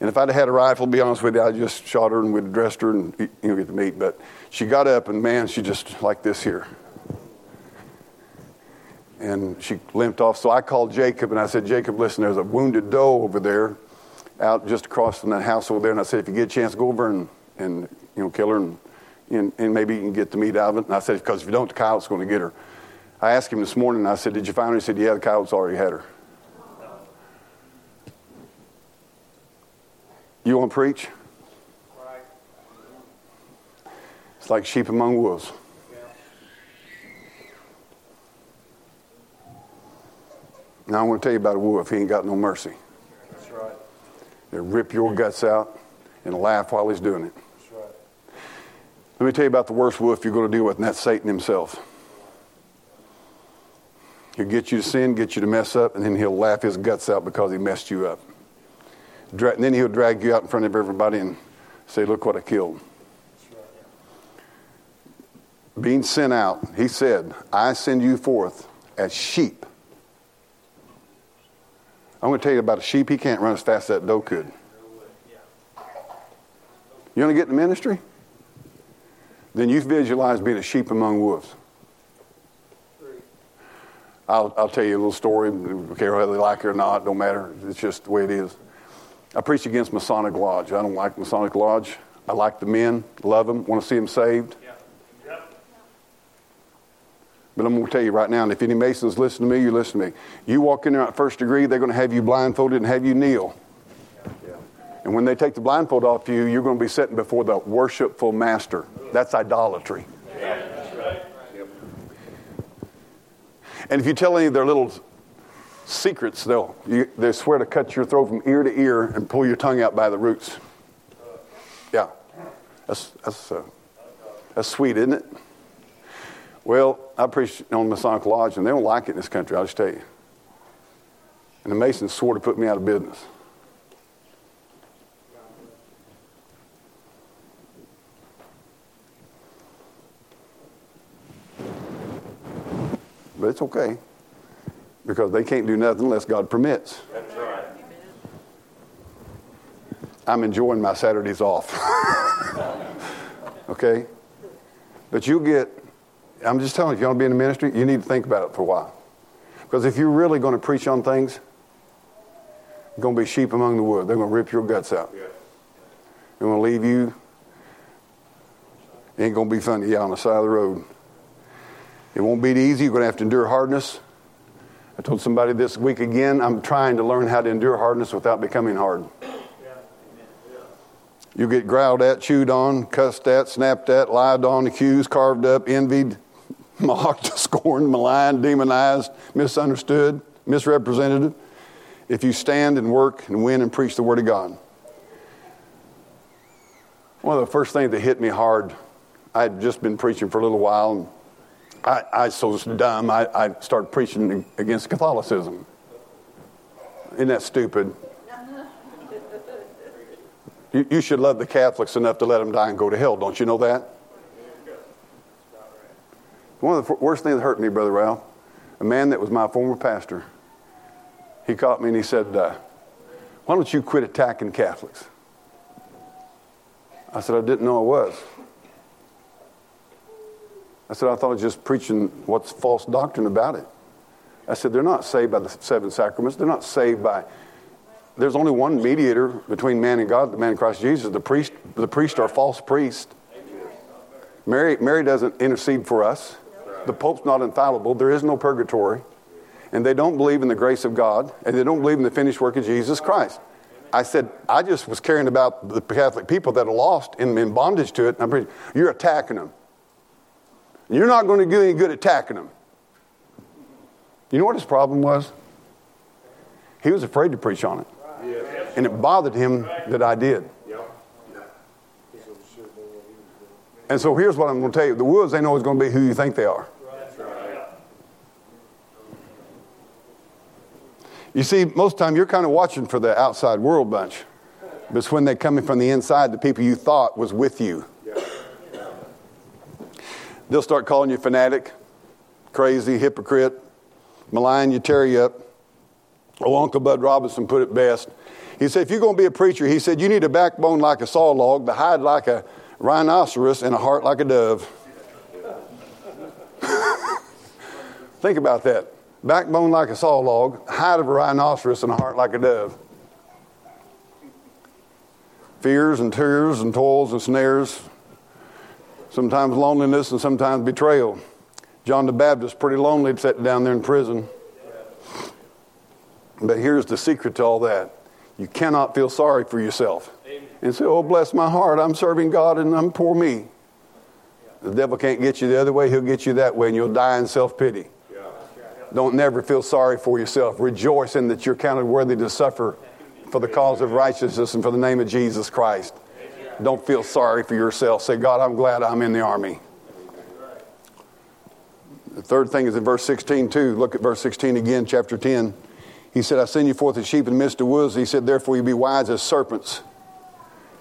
And if I'd had a rifle, to be honest with you, I'd just shot her and we'd have dressed her and you know get the meat. But she got up and man, she just like this here. And she limped off. So I called Jacob and I said, Jacob, listen, there's a wounded doe over there, out just across from that house over there. And I said, if you get a chance, go over and, and you know kill her and, and, and maybe you can get the meat out of it. And I said, because if you don't, the coyote's going to get her. I asked him this morning. And I said, did you find her? He said, yeah, the coyote's already had her. You want to preach? It's like sheep among wolves. Now I want to tell you about a wolf. He ain't got no mercy. That's right. They'll rip your guts out and laugh while he's doing it. That's right. Let me tell you about the worst wolf you're going to deal with, and that's Satan himself. He'll get you to sin, get you to mess up, and then he'll laugh his guts out because he messed you up. And then he'll drag you out in front of everybody and say, Look what I killed. Being sent out, he said, I send you forth as sheep. I'm going to tell you about a sheep. He can't run as fast as that doe could. You want to get in the ministry? Then you visualize being a sheep among wolves. I'll, I'll tell you a little story. Care whether they like it or not, don't matter. It's just the way it is. I preach against Masonic Lodge. I don't like Masonic Lodge. I like the men, love them, want to see them saved. Yeah. But I'm going to tell you right now, and if any Masons listen to me, you listen to me. You walk in there at first degree, they're going to have you blindfolded and have you kneel. Yeah. And when they take the blindfold off you, you're going to be sitting before the worshipful master. That's idolatry. Yeah. Right. Yep. And if you tell any of their little secrets, they'll you, they swear to cut your throat from ear to ear and pull your tongue out by the roots. Yeah, that's that's uh, that's sweet, isn't it? Well, I preach on Masonic Lodge, and they don't like it in this country. I'll just tell you. And the Masons swore to put me out of business. But it's okay because they can't do nothing unless God permits. That's right. I'm enjoying my Saturdays off. okay? But you'll get, I'm just telling you, if you want to be in the ministry, you need to think about it for a while. Because if you're really going to preach on things, you're going to be sheep among the wood. They're going to rip your guts out. They're going to leave you. It ain't going to be fun to you on the side of the road. It won't be easy. You're going to have to endure hardness. I told somebody this week again, I'm trying to learn how to endure hardness without becoming hard. You get growled at, chewed on, cussed at, snapped at, lied on, accused, carved up, envied, mocked, scorned, maligned, demonized, misunderstood, misrepresented. If you stand and work and win and preach the Word of God. One of the first things that hit me hard, I had just been preaching for a little while, I, I so dumb, I, I started preaching against Catholicism. Isn't that stupid? You, you should love the Catholics enough to let them die and go to hell. Don't you know that? One of the worst things that hurt me, Brother Ralph, a man that was my former pastor, he caught me and he said, uh, Why don't you quit attacking Catholics? I said, I didn't know I was. I said, I thought I was just preaching what's false doctrine about it. I said, they're not saved by the seven sacraments. They're not saved by. There's only one mediator between man and God, the man Christ Jesus. The priest, the priest are false priests. Mary, Mary doesn't intercede for us. The Pope's not infallible. There is no purgatory. And they don't believe in the grace of God, and they don't believe in the finished work of Jesus Christ. I said, I just was caring about the Catholic people that are lost and in bondage to it. I'm pretty, you're attacking them. You're not going to do any good attacking them. You know what his problem was? He was afraid to preach on it. And it bothered him that I did. And so here's what I'm going to tell you the woods ain't always going to be who you think they are. You see, most time you're kind of watching for the outside world bunch. But it's when they're coming from the inside, the people you thought was with you. They'll start calling you fanatic, crazy, hypocrite, malign you, tear you up. Oh, Uncle Bud Robinson put it best. He said, if you're going to be a preacher, he said, you need a backbone like a saw log, the hide like a rhinoceros, and a heart like a dove. Think about that. Backbone like a saw log, hide of a rhinoceros, and a heart like a dove. Fears and tears and toils and snares, sometimes loneliness and sometimes betrayal. John the Baptist, pretty lonely, sitting down there in prison. But here's the secret to all that you cannot feel sorry for yourself and say, Oh, bless my heart, I'm serving God and I'm poor me. The devil can't get you the other way, he'll get you that way, and you'll die in self pity. Don't never feel sorry for yourself. Rejoice in that you're counted worthy to suffer for the cause of righteousness and for the name of Jesus Christ. Don't feel sorry for yourself. Say, God, I'm glad I'm in the army. The third thing is in verse 16, too. Look at verse 16 again, chapter 10. He said, I send you forth as sheep in the midst of wolves. He said, Therefore you be wise as serpents.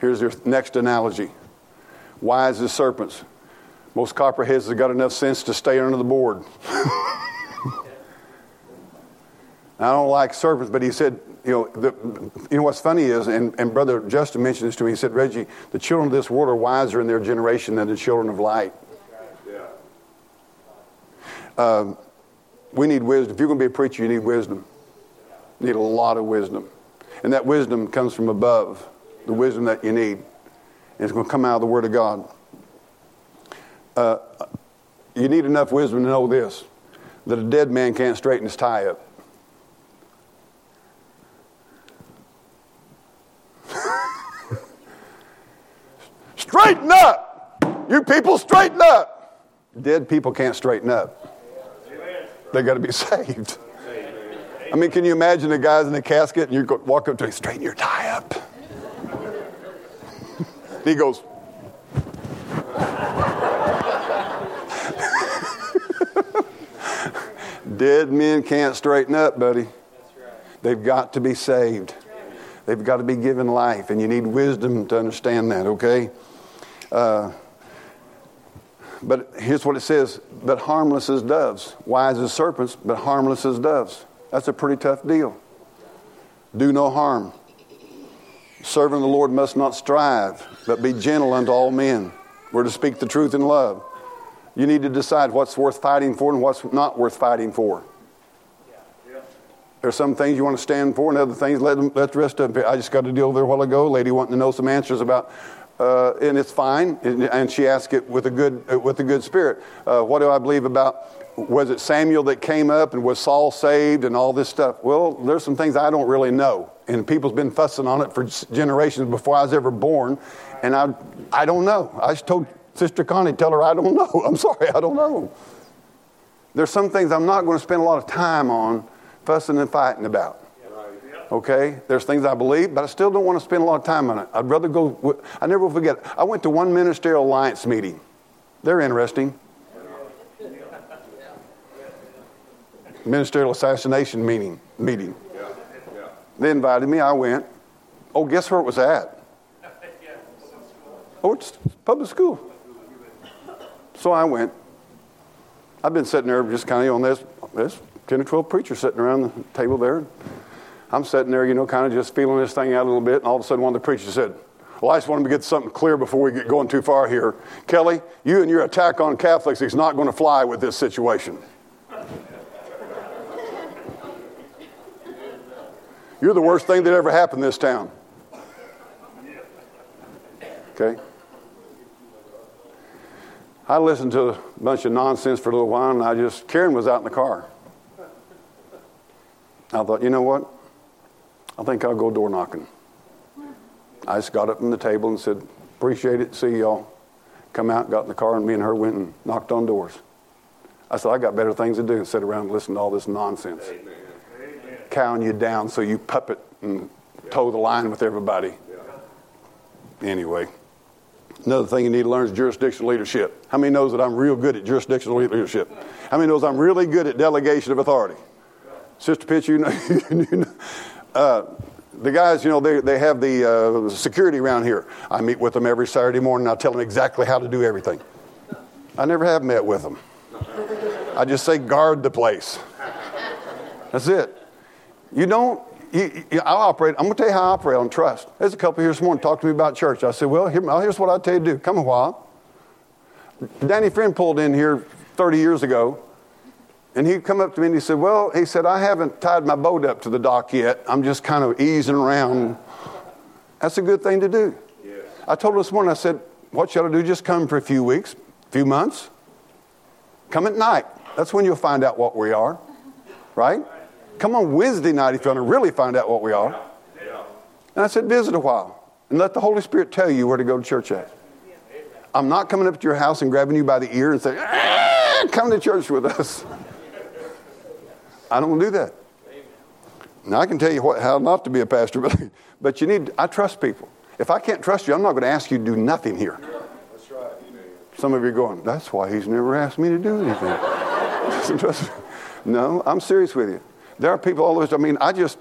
Here's your next analogy wise as serpents. Most copperheads have got enough sense to stay under the board. I don't like serpents, but he said, you know, the, you know what's funny is, and, and Brother Justin mentioned this to me. He said, Reggie, the children of this world are wiser in their generation than the children of light. Um, we need wisdom. If you're going to be a preacher, you need wisdom. You need a lot of wisdom. And that wisdom comes from above, the wisdom that you need. And it's going to come out of the Word of God. Uh, you need enough wisdom to know this that a dead man can't straighten his tie up. Straighten up! You people, straighten up! Dead people can't straighten up. They got to be saved. I mean, can you imagine the guys in the casket and you walk up to him, straighten your tie up? he goes, Dead men can't straighten up, buddy. They've got to be saved. They've got to be given life, and you need wisdom to understand that, okay? Uh, but here's what it says but harmless as doves, wise as serpents, but harmless as doves. That's a pretty tough deal. Do no harm. Serving the Lord must not strive, but be gentle unto all men. We're to speak the truth in love. You need to decide what's worth fighting for and what's not worth fighting for. There's some things you want to stand for, and other things let, them, let the rest of. I just got a deal there a while ago. Lady wanting to know some answers about uh, and it's fine. And she asked it with a good, uh, with a good spirit. Uh, what do I believe about? Was it Samuel that came up and was Saul saved and all this stuff? Well, there's some things I don't really know, and people's been fussing on it for generations before I was ever born, and I, I don't know. I just told Sister Connie, tell her I don't know. I'm sorry, I don't know. There's some things I'm not going to spend a lot of time on fussing and fighting about. Okay? There's things I believe, but I still don't want to spend a lot of time on it. I'd rather go, I never will forget, I went to one ministerial alliance meeting. They're interesting. Ministerial assassination meeting. meeting. They invited me, I went. Oh, guess where it was at? Oh, it's public school. So I went. I've been sitting there just kind of on this, this 10 or 12 preachers sitting around the table there. I'm sitting there, you know, kind of just feeling this thing out a little bit, and all of a sudden one of the preachers said, Well, I just wanted to get something clear before we get going too far here. Kelly, you and your attack on Catholics is not going to fly with this situation. You're the worst thing that ever happened in this town. Okay? I listened to a bunch of nonsense for a little while, and I just, Karen was out in the car. I thought, you know what? I think I'll go door knocking. I just got up from the table and said, Appreciate it, see y'all. Come out, got in the car, and me and her went and knocked on doors. I said, I got better things to do than sit around and listen to all this nonsense. Amen. Cowing you down so you puppet and toe the line with everybody. Anyway, another thing you need to learn is jurisdictional leadership. How many knows that I'm real good at jurisdictional leadership? How many knows I'm really good at delegation of authority? Sister Pitch, you know, you know uh, the guys, you know, they, they have the uh, security around here. I meet with them every Saturday morning. I tell them exactly how to do everything. I never have met with them. I just say, guard the place. That's it. You don't, you, you, I'll operate, I'm going to tell you how I operate on trust. There's a couple here this morning talk to me about church. I said, well, here, here's what I tell you to do. Come a while. Danny Friend pulled in here 30 years ago, and he'd come up to me and he said, well, he said, I haven't tied my boat up to the dock yet. I'm just kind of easing around. That's a good thing to do. Yes. I told him this morning, I said, what shall I do? Just come for a few weeks, a few months. Come at night. That's when you'll find out what we are, right? Come on Wednesday night if you want to really find out what we are. And I said, visit a while and let the Holy Spirit tell you where to go to church at. I'm not coming up to your house and grabbing you by the ear and saying, ah, come to church with us. I don't do that. Now, I can tell you what, how not to be a pastor, but, but you need, I trust people. If I can't trust you, I'm not going to ask you to do nothing here. That's right. Some of you are going, that's why he's never asked me to do anything. no, I'm serious with you. There are people all over. I mean, I just,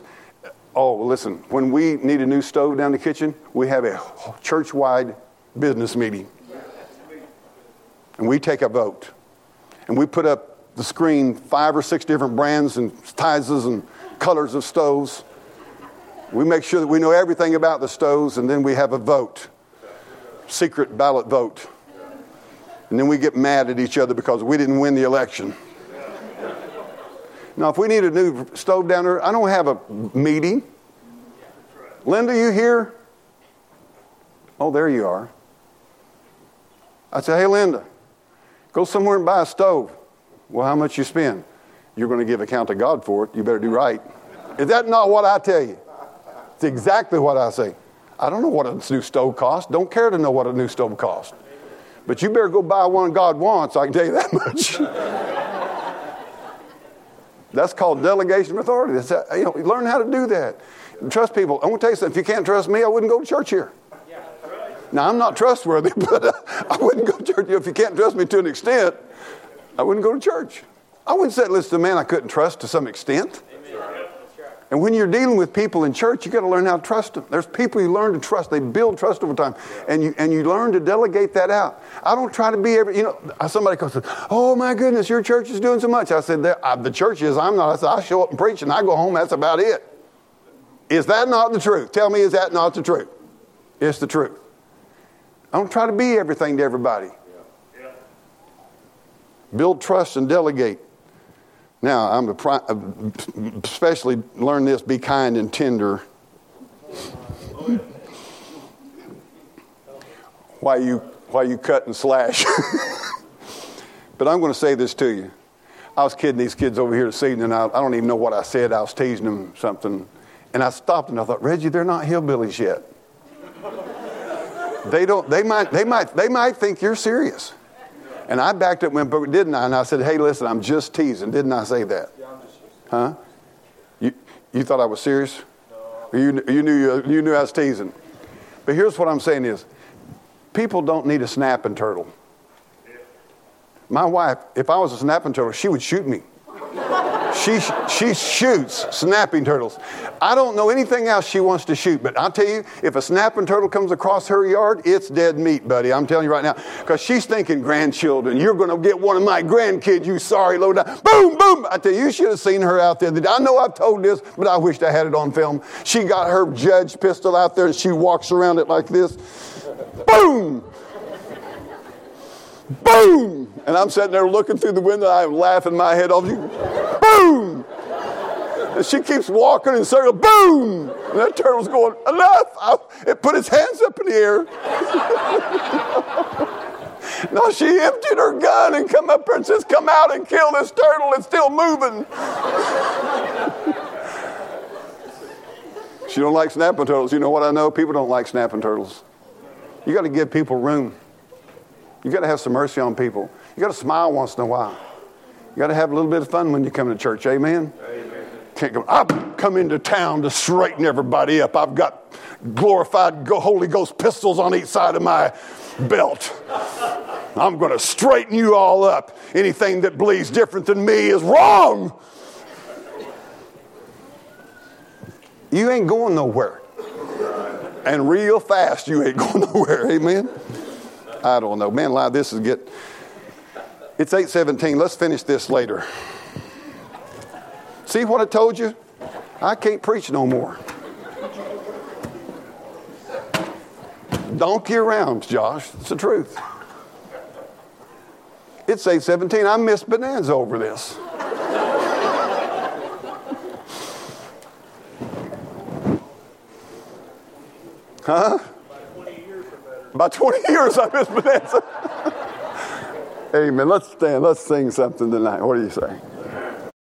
oh, listen, when we need a new stove down the kitchen, we have a church wide business meeting. And we take a vote. And we put up the screen five or six different brands and sizes and colors of stoves. We make sure that we know everything about the stoves, and then we have a vote secret ballot vote. And then we get mad at each other because we didn't win the election. Now, if we need a new stove down there, I don't have a meeting. Linda, you here? Oh, there you are. I say, hey, Linda, go somewhere and buy a stove. Well, how much you spend? You're going to give account to God for it. You better do right. Is that not what I tell you? It's exactly what I say. I don't know what a new stove costs. Don't care to know what a new stove costs. But you better go buy one God wants, I can tell you that much. That's called delegation of authority. That's, you know, learn how to do that. Trust people. I'm going to tell you something. If you can't trust me, I wouldn't go to church here. Now, I'm not trustworthy, but I wouldn't go to church. If you can't trust me to an extent, I wouldn't go to church. I wouldn't set listen to a man I couldn't trust to some extent. And when you're dealing with people in church, you got to learn how to trust them. There's people you learn to trust. They build trust over time. And you, and you learn to delegate that out. I don't try to be every, you know, somebody comes and says, oh my goodness, your church is doing so much. I said, the church is, I'm not. I said, I show up and preach and I go home. That's about it. Is that not the truth? Tell me, is that not the truth? It's the truth. I don't try to be everything to everybody. Build trust and delegate. Now, I'm a, uh, especially learn this be kind and tender. why you why you cut and slash. but I'm going to say this to you. I was kidding these kids over here this evening, I, I don't even know what I said. I was teasing them something. And I stopped and I thought, Reggie, they're not hillbillies yet. they don't they might they might they might think you're serious. And I backed up, went, but didn't I? And I said, hey, listen, I'm just teasing. Didn't I say that? Yeah, I'm just Huh? You, you thought I was serious? No. You, you, knew, you, you knew I was teasing. But here's what I'm saying is, people don't need a snapping turtle. My wife, if I was a snapping turtle, she would shoot me. She, she shoots snapping turtles. I don't know anything else she wants to shoot, but I'll tell you, if a snapping turtle comes across her yard, it's dead meat, buddy. I'm telling you right now. Because she's thinking grandchildren. You're going to get one of my grandkids, you sorry low down. Boom, boom. I tell you, you should have seen her out there. I know I've told this, but I wished I had it on film. She got her judge pistol out there and she walks around it like this. Boom! Boom! And I'm sitting there looking through the window. I'm laughing my head off. Boom! And she keeps walking in circles. Boom! And that turtle's going, enough! I, it put its hands up in the air. no, she emptied her gun and come up and says, come out and kill this turtle. It's still moving. she don't like snapping turtles. You know what I know? People don't like snapping turtles. You got to give people room. You got to have some mercy on people. You got to smile once in a while. You got to have a little bit of fun when you come to church. Amen. Amen. Can't come. I've come into town to straighten everybody up. I've got glorified Holy Ghost pistols on each side of my belt. I'm going to straighten you all up. Anything that believes different than me is wrong. you ain't going nowhere. And real fast, you ain't going nowhere. Amen. I don't know. Man, lie, this is get. It's 817. Let's finish this later. See what I told you? I can't preach no more. Donkey around, Josh. It's the truth. It's 817. I missed Bonanza over this. Huh? About 20 years I missed Bonanza. Amen. Let's stand. Let's sing something tonight. What do you say?